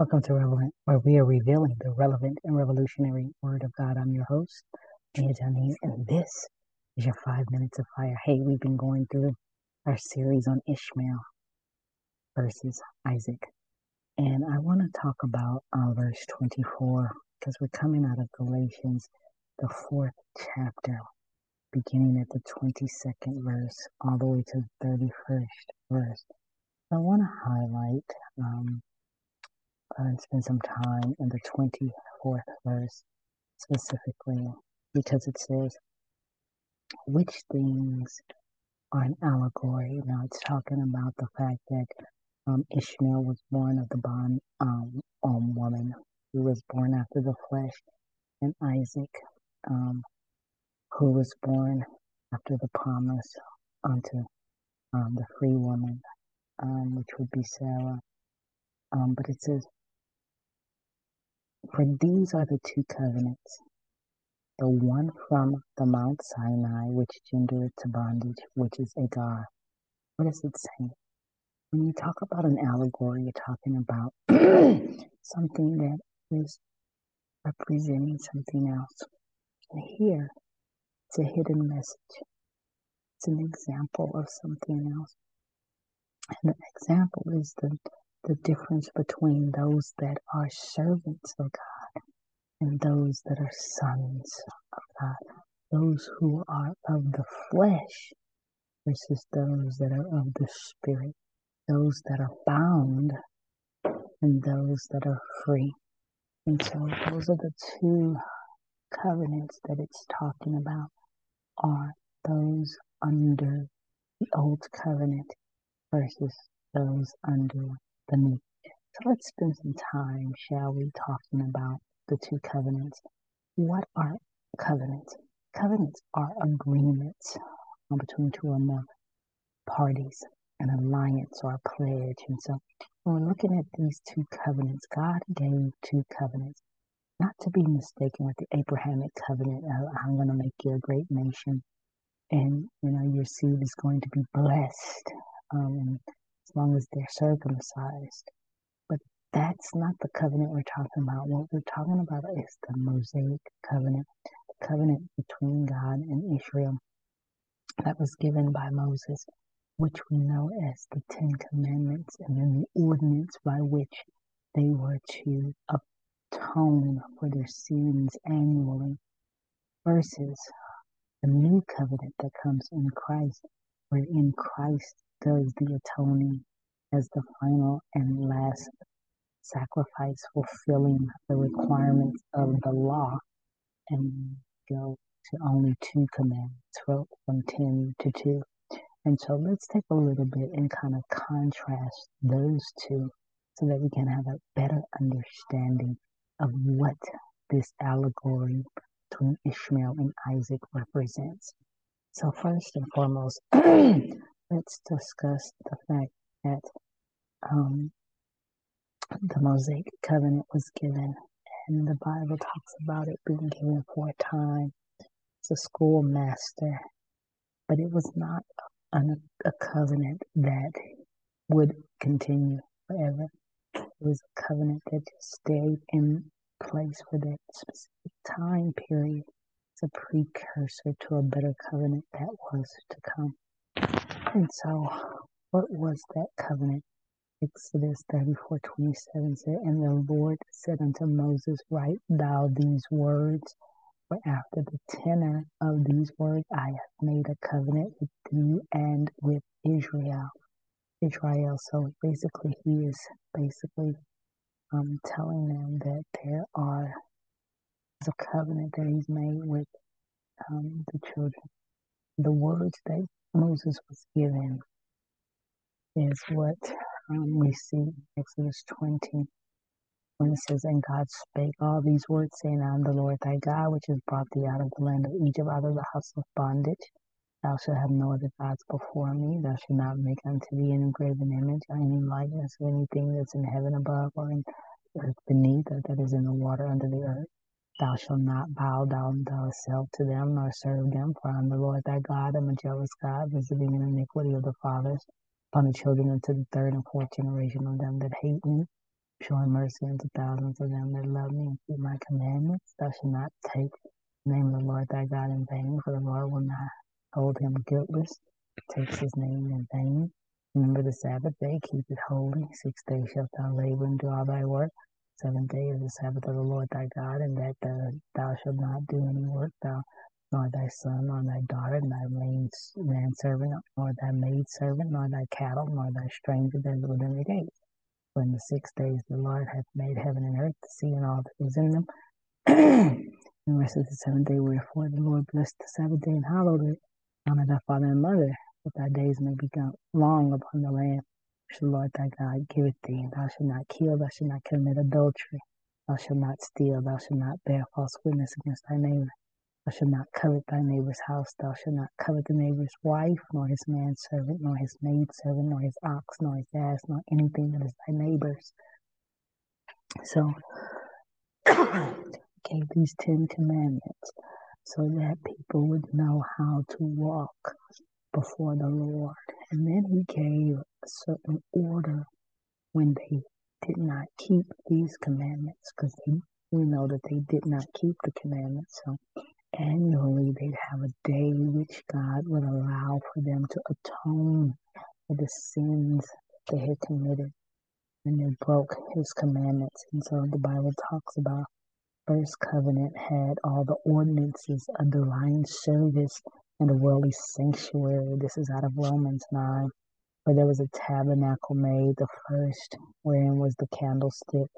Welcome to Relevant, where we are revealing the relevant and revolutionary Word of God. I'm your host, Mia and this is your five minutes of fire. Hey, we've been going through our series on Ishmael versus Isaac, and I want to talk about uh, verse 24 because we're coming out of Galatians, the fourth chapter, beginning at the 22nd verse, all the way to the 31st verse. I want to highlight. Um, and spend some time in the 24th verse specifically because it says, which things are an allegory. Now it's talking about the fact that um, Ishmael was born of the bond um, um, woman who was born after the flesh, and Isaac, um, who was born after the promise unto um, the free woman, um, which would be Sarah. Um, but it says, For these are the two covenants, the one from the Mount Sinai, which gendered to bondage, which is Agar. What does it say? When you talk about an allegory, you're talking about something that is representing something else. And here, it's a hidden message. It's an example of something else. And the example is the the difference between those that are servants of God and those that are sons of God, those who are of the flesh versus those that are of the spirit, those that are bound and those that are free. And so those are the two covenants that it's talking about are those under the old covenant versus those under beneath. So let's spend some time, shall we, talking about the two covenants. What are covenants? Covenants are agreements between two or more parties, an alliance or a pledge. And so when we're looking at these two covenants, God gave two covenants, not to be mistaken with the Abrahamic covenant. I'm going to make you a great nation, and you know your seed is going to be blessed. Um, as long as they're circumcised. But that's not the covenant we're talking about. What we're talking about is the Mosaic covenant, the covenant between God and Israel that was given by Moses, which we know as the Ten Commandments and then the ordinance by which they were to atone for their sins annually, versus the new covenant that comes in Christ, where in Christ does the atoning as the final and last sacrifice, fulfilling the requirements of the law, and go to only two commandments from 10 to 2. And so let's take a little bit and kind of contrast those two so that we can have a better understanding of what this allegory between Ishmael and Isaac represents. So, first and foremost, let's discuss the fact that um, the Mosaic covenant was given, and the Bible talks about it being given for a time. It's a schoolmaster, but it was not a covenant that would continue forever. It was a covenant that just stayed in place for that specific time period. It's a precursor to a better covenant that was to come. And so, what was that covenant? Exodus 34 27 said, And the Lord said unto Moses, Write thou these words, for after the tenor of these words I have made a covenant with thee and with Israel. Israel. So basically, he is basically um, telling them that there are a covenant that he's made with um, the children. The words that Moses was given is what um, we see in Exodus 20 when it says, And God spake all these words, saying, I am the Lord thy God, which has brought thee out of the land of Egypt, out of the house of bondage. Thou shalt have no other gods before me. Thou shalt not make unto thee an engraven image or any likeness of anything that's in heaven above or in earth beneath or that is in the water under the earth. Thou shalt not bow down thyself to them nor serve them, for I am the Lord thy God, am a jealous God, visiting the iniquity of the fathers upon the children unto the third and fourth generation of them that hate me, showing mercy unto thousands of them that love me and keep my commandments. Thou shalt not take the name of the Lord thy God in vain, for the Lord will not hold him guiltless, takes his name in vain. Remember the Sabbath day, keep it holy. Six days shalt thou labor and do all thy work. Seventh day is the Sabbath of the Lord thy God, and that thou, thou shalt not do any work, thou nor thy son, nor thy daughter, nor thy manservant, nor thy maidservant, nor thy cattle, nor thy stranger that is within the gates. For in the six days the Lord hath made heaven and earth, the sea and all that is in them. and the rest of the seventh day, wherefore the Lord blessed the Sabbath day and hallowed it. Honor thy father and mother, that thy days may be long upon the land the Lord thy God giveth thee. Thou shalt not kill, thou shalt not commit adultery, thou shalt not steal, thou shalt not bear false witness against thy neighbor. Thou shalt not covet thy neighbor's house. Thou shalt not covet the neighbor's wife, nor his manservant, nor his maidservant, nor his ox, nor his ass, nor anything that is thy neighbor's. So, gave these Ten Commandments so that people would know how to walk before the Lord. And then he gave certain order when they did not keep these commandments, because we know that they did not keep the commandments. So annually they'd have a day which God would allow for them to atone for the sins they had committed and they broke his commandments. And so the Bible talks about first covenant had all the ordinances, a divine service, and a worldly sanctuary. This is out of Romans 9, where there was a tabernacle made, the first, wherein was the candlestick,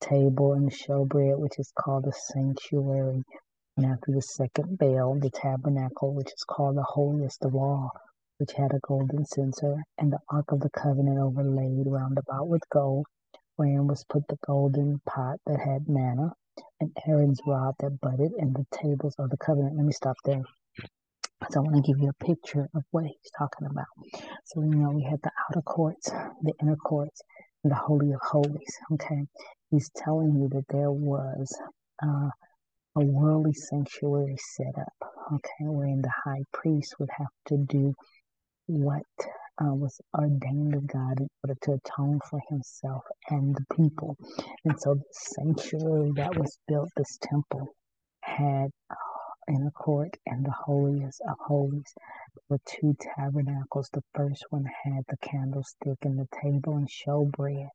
table, and showbread, which is called the sanctuary. And after the second veil, the tabernacle, which is called the holiest of all, which had a golden censer, and the ark of the covenant overlaid round about with gold, wherein was put the golden pot that had manna, and Aaron's rod that budded, and the tables of the covenant. Let me stop there. So I want to give you a picture of what he's talking about. So you know we had the outer courts, the inner courts, and the holy of holies. Okay, he's telling you that there was uh, a worldly sanctuary set up, okay, wherein the high priest would have to do what uh, was ordained of God in order to atone for himself and the people. And so the sanctuary that was built, this temple, had in the court and the holiest of holies. There were two tabernacles. The first one had the candlestick and the table and showbread.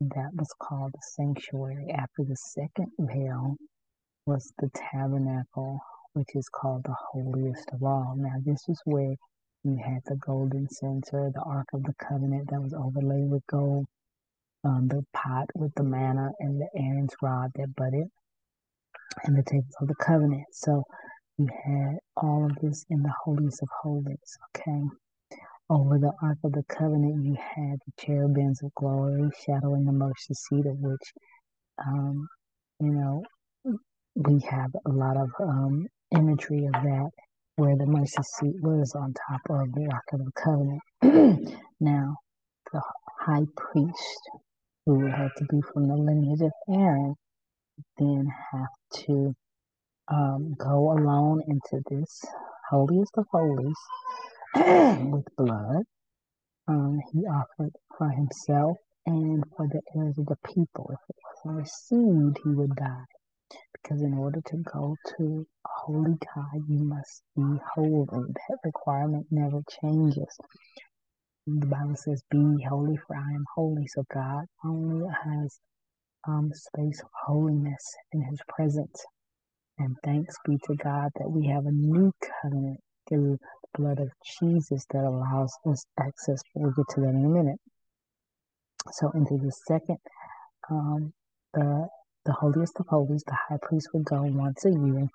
That was called the sanctuary. After the second veil, was the tabernacle, which is called the holiest of all. Now, this is where you had the golden censer, the Ark of the Covenant that was overlaid with gold, um, the pot with the manna, and the Aaron's rod that budded, and the tables of the covenant. So you had all of this in the holiest of holies, okay? Over the Ark of the Covenant, you had the cherubims of glory shadowing the mercy seat, of which, um, you know, we have a lot of um, imagery of that where the mercy seat was on top of the Ark of the Covenant. now, the high priest, who had to be from the lineage of Aaron, then have to um, go alone into this holiest of holies with blood. Um, he offered for himself and for the heirs of the people. If it wasn't received, he would die. Because in order to go to a holy God, you must be holy. That requirement never changes. The Bible says, Be holy, for I am holy. So God only has um, space of holiness in His presence. And thanks be to God that we have a new covenant through the blood of Jesus that allows us access. We'll get to that in a minute. So, into the second, um, the the holiest of holies, the high priest would go once a year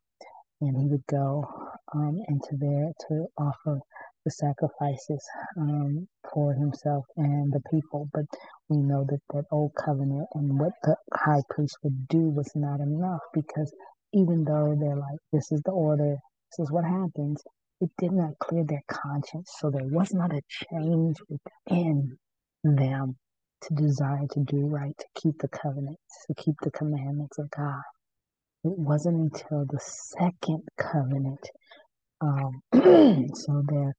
and he would go um, into there to offer the sacrifices um, for himself and the people. But we know that that old covenant and what the high priest would do was not enough because even though they're like, this is the order, this is what happens, it did not clear their conscience. So there was not a change within them to desire to do right, to keep the covenants, to keep the commandments of God. It wasn't until the second covenant, um, so there,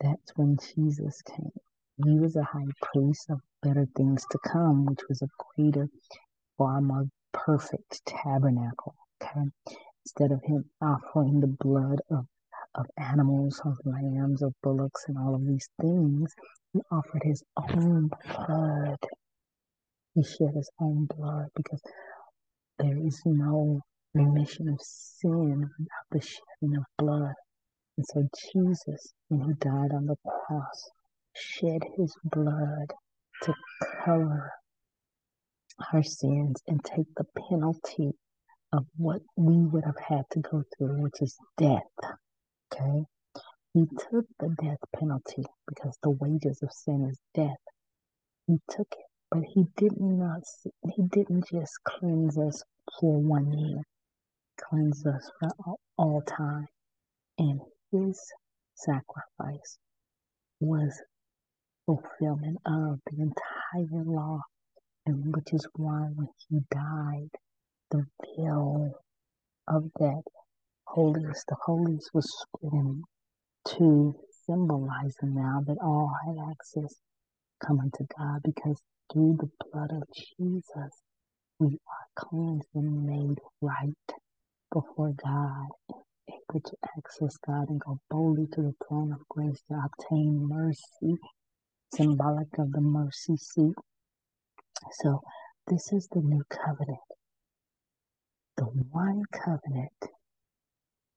that's when Jesus came. He was a high priest of better things to come, which was a greater, far more perfect tabernacle. Okay. Instead of him offering the blood of, of animals, of lambs, of bullocks, and all of these things, he offered his own blood. He shed his own blood because there is no remission of sin without the shedding of blood. And so Jesus, when he died on the cross, shed his blood to cover our sins and take the penalty of what we would have had to go through, which is death. Okay? He took the death penalty because the wages of sin is death. He took it, but he did not he didn't just cleanse us for one year, cleanse us for all, all time. And his sacrifice was fulfillment of the entire law, and which is why when he died, the veil of that holiest, the holiest was split to symbolize now that all had access come unto God because through the blood of Jesus we are cleansed and made right before God, able to access God and go boldly to the throne of grace to obtain mercy symbolic of the mercy seat. So this is the new covenant. The one covenant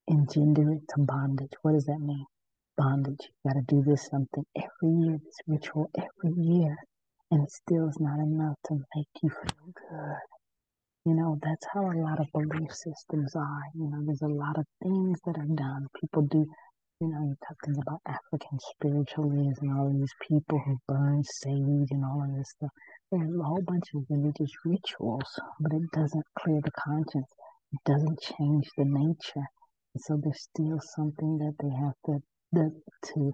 engendered to bondage. What does that mean? Bondage. You got to do this something every year, this ritual every year, and it still is not enough to make you feel good. You know, that's how a lot of belief systems are. You know, there's a lot of things that are done. People do you know, you're talking about African spiritualists and all these people who burn sage and all of this stuff. There's a whole bunch of religious rituals, but it doesn't clear the conscience. It doesn't change the nature. And so there's still something that they have to the, to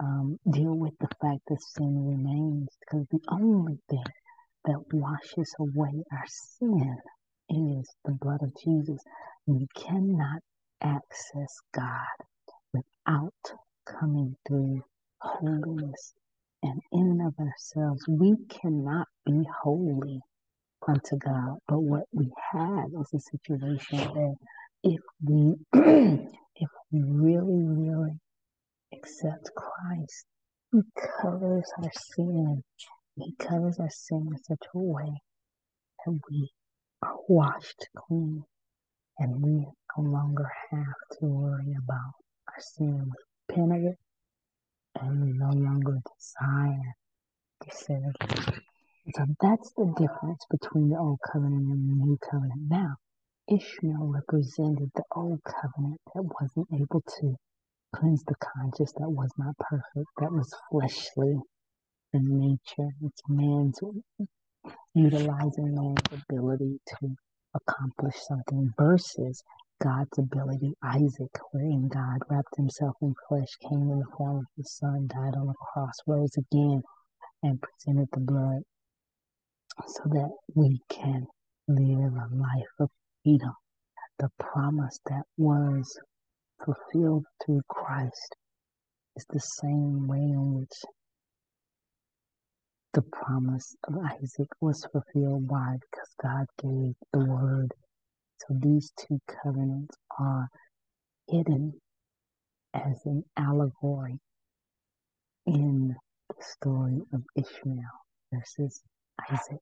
um, deal with the fact that sin remains. Because the only thing that washes away our sin is the blood of Jesus. You cannot access God without coming through holiness. And in and of ourselves, we cannot be holy unto God. But what we have is a situation where if we if we really, really accept Christ, He covers our sin. He covers our sin in such a way that we are washed clean and we no longer have to worry about We of it and no longer desire again. So that's the difference between the old covenant and the new covenant. Now, Ishmael represented the old covenant that wasn't able to cleanse the conscience, that was not perfect, that was fleshly in nature. It's man's utilizing man's ability to accomplish something versus God's ability, Isaac, wherein God wrapped himself in flesh, came in the form of the Son, died on the cross, rose again, and presented the blood so that we can live a life of freedom. The promise that was fulfilled through Christ is the same way in which the promise of Isaac was fulfilled. Why? Because God gave the word so these two covenants are hidden as an allegory in the story of Ishmael versus Isaac.